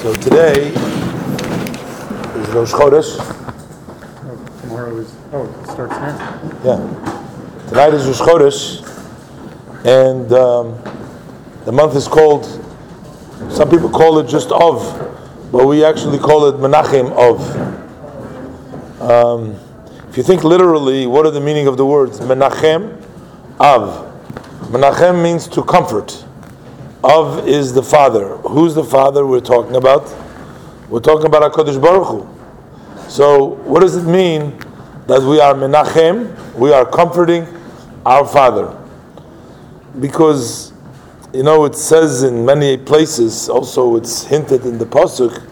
So today is Rosh Chodesh. Oh, tomorrow is, oh, it starts now. Yeah. Tonight is Rosh Chodesh, and um, the month is called. Some people call it just Av, but we actually call it Menachem Av. Um, if you think literally, what are the meaning of the words Menachem, Av? Menachem means to comfort. Av is the father. Who's the father we're talking about? We're talking about HaKadosh Baruch Hu. So, what does it mean that we are Menachem? We are comforting our father. Because, you know, it says in many places, also it's hinted in the Pasuk,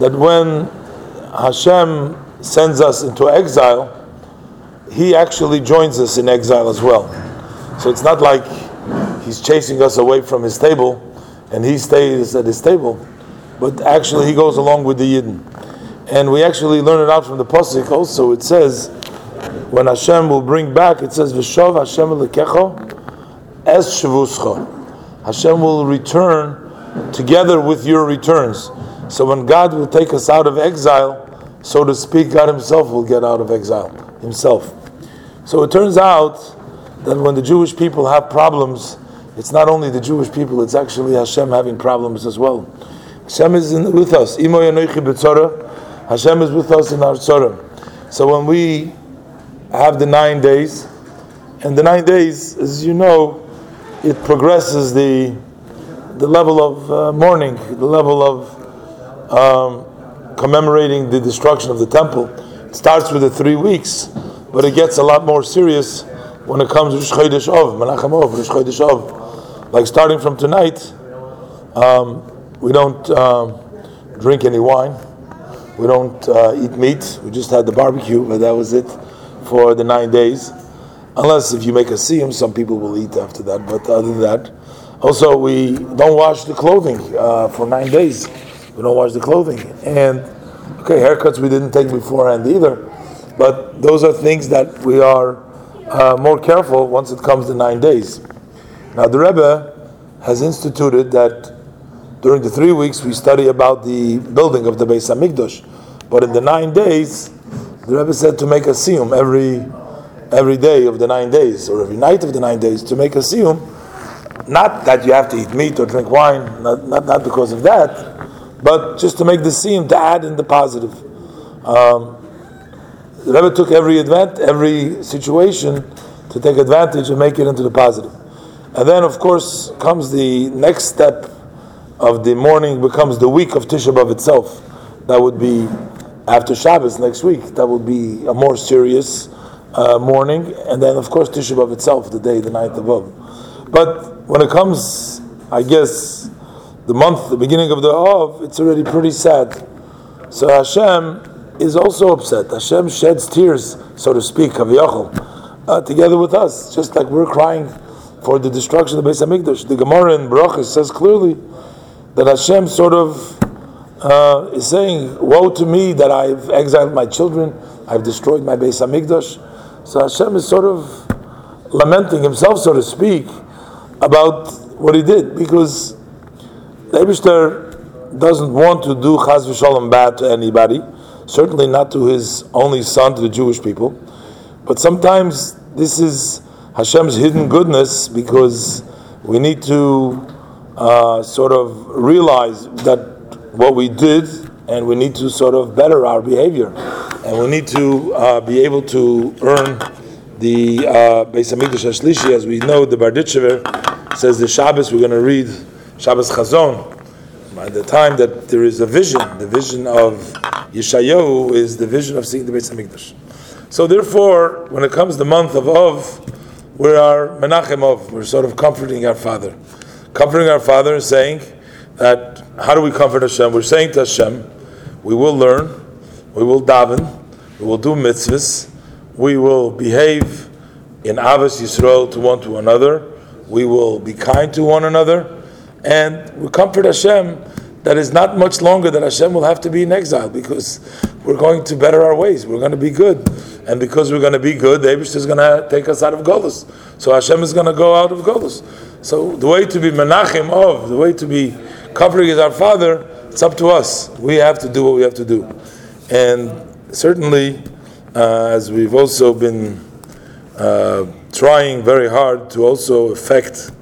that when Hashem sends us into exile, He actually joins us in exile as well. So it's not like he's chasing us away from his table and he stays at his table, but actually he goes along with the Yidden. And we actually learn it out from the Pasuk also. It says, when Hashem will bring back, it says, V'shov Hashem lekecho es shavuscha. Hashem will return together with your returns. So when God will take us out of exile, so to speak, God Himself will get out of exile Himself. So it turns out that when the Jewish people have problems, it's not only the Jewish people, it's actually Hashem having problems as well. Hashem is in, with us. Hashem is with us in our tzara. So when we have the nine days, and the nine days, as you know, it progresses the the level of uh, mourning, the level of um, commemorating the destruction of the temple. It starts with the three weeks, but it gets a lot more serious when it comes to Rosh Chodesh Av, Menachem Av, Rosh Chodesh Av. Like starting from tonight, um, we don't um, drink any wine. We don't uh, eat meat. We just had the barbecue, but that was it for the nine days. Unless if you make a siyum, some people will eat after that. But other than that, also we don't wash the clothing uh, for nine days. We don't wash the clothing, and okay, haircuts we didn't take beforehand either. But those are things that we are uh, more careful once it comes to nine days. Now, the Rebbe has instituted that during the three weeks we study about the building of the Beis Hamikdash, but in the nine days, the Rebbe said to make a siyum every every day of the nine days or every night of the nine days to make a siyum. Not that you have to eat meat or drink wine, not, not, not because of that, but just to make the siyum to add in the positive. Um, the Rebbe took every event, every situation to take advantage and make it into the positive. And then, of course, comes the next step of the mourning becomes the week of Tisha B'av itself. That would be after Shabbos next week. That would be a more serious uh, mourning, and then, of course, Tisha B'av itself, the day, the night of Av. But when it comes, I guess, the month, the beginning of the Av, it's already pretty sad. So Hashem is also upset. Hashem sheds tears, so to speak, uh, together with us, just like we're crying for the destruction of the Beis Hamikdash. The Gemara in Brachos says clearly that Hashem sort of uh, is saying, "Woe to me that I've exiled my children, I've destroyed my Beis Hamikdash." So Hashem is sort of lamenting himself, so to speak, about what he did because the Eibishter doesn't want to do chas v'shalom bad to anybody certainly not to his only son, to the Jewish people. But sometimes this is Hashem's hidden goodness because we need to uh, sort of realize that what we did and we need to sort of better our behavior. And we need to uh, be able to earn the uh, Beis Hamikdash Hashlishi. As we know, the Berditchever says the Shabbos, we're going to read Shabbos Chazon. By the time that there is a vision, the vision of Yeshayahu is the vision of seeing the Beis Hamikdash. So therefore, when it comes the month of Av, we are Menachem Av. We're sort of comforting our father, comforting our father, and saying that how do we comfort Hashem? We're saying to Hashem, we will learn, we will daven, we will do mitzvahs, we will behave in Ahavas Yisrael to one to another, we will be kind to one another, and we comfort Hashem that is not much longer that Hashem will have to be in exile because we're going to better our ways. We're going to be good. And because we're going to be good, the Abish is going to take us out of Golos. So Hashem is going to go out of Golos. So the way to be Menachem Av, the way to be covering is our Father, it's up to us. We have to do what we have to do. And certainly, uh, as we've also been uh, trying very hard to also affect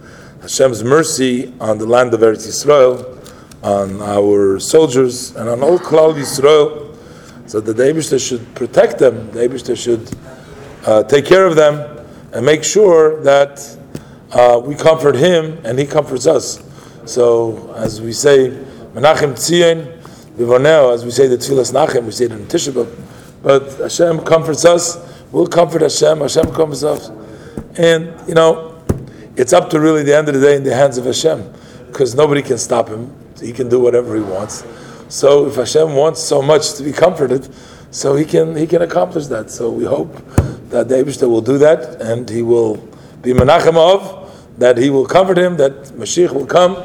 Hashem's mercy on the land of Eretz Yisrael, on our soldiers, and on all Klal Yisrael, so that the Abishter should protect them, the Abishter should uh, take care of them, and make sure that uh, we comfort him and he comforts us. So, as we say, Menachem Tzion, Vivoneo, as we say the Tfilas Nachem, we say it in Tisha but Hashem comforts us, we'll comfort Hashem, Hashem comforts us. And, you know, it's up to really the end of the day in the hands of Hashem, because nobody can stop him. He can do whatever he wants. So if Hashem wants so much to be comforted, so he can he can accomplish that. So we hope that the Abishta will do that, and he will be menachem Av that he will comfort him, that Mashiach will come,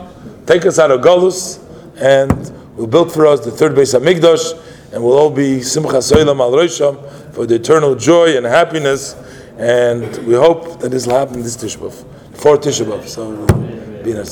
take us out of Golus, and will build for us the third Beis Hamikdash, and we'll all be Simchas Olam al Rosham for the eternal joy and happiness. And we hope that this will happen this Tisha B'Av, before Tisha So be in.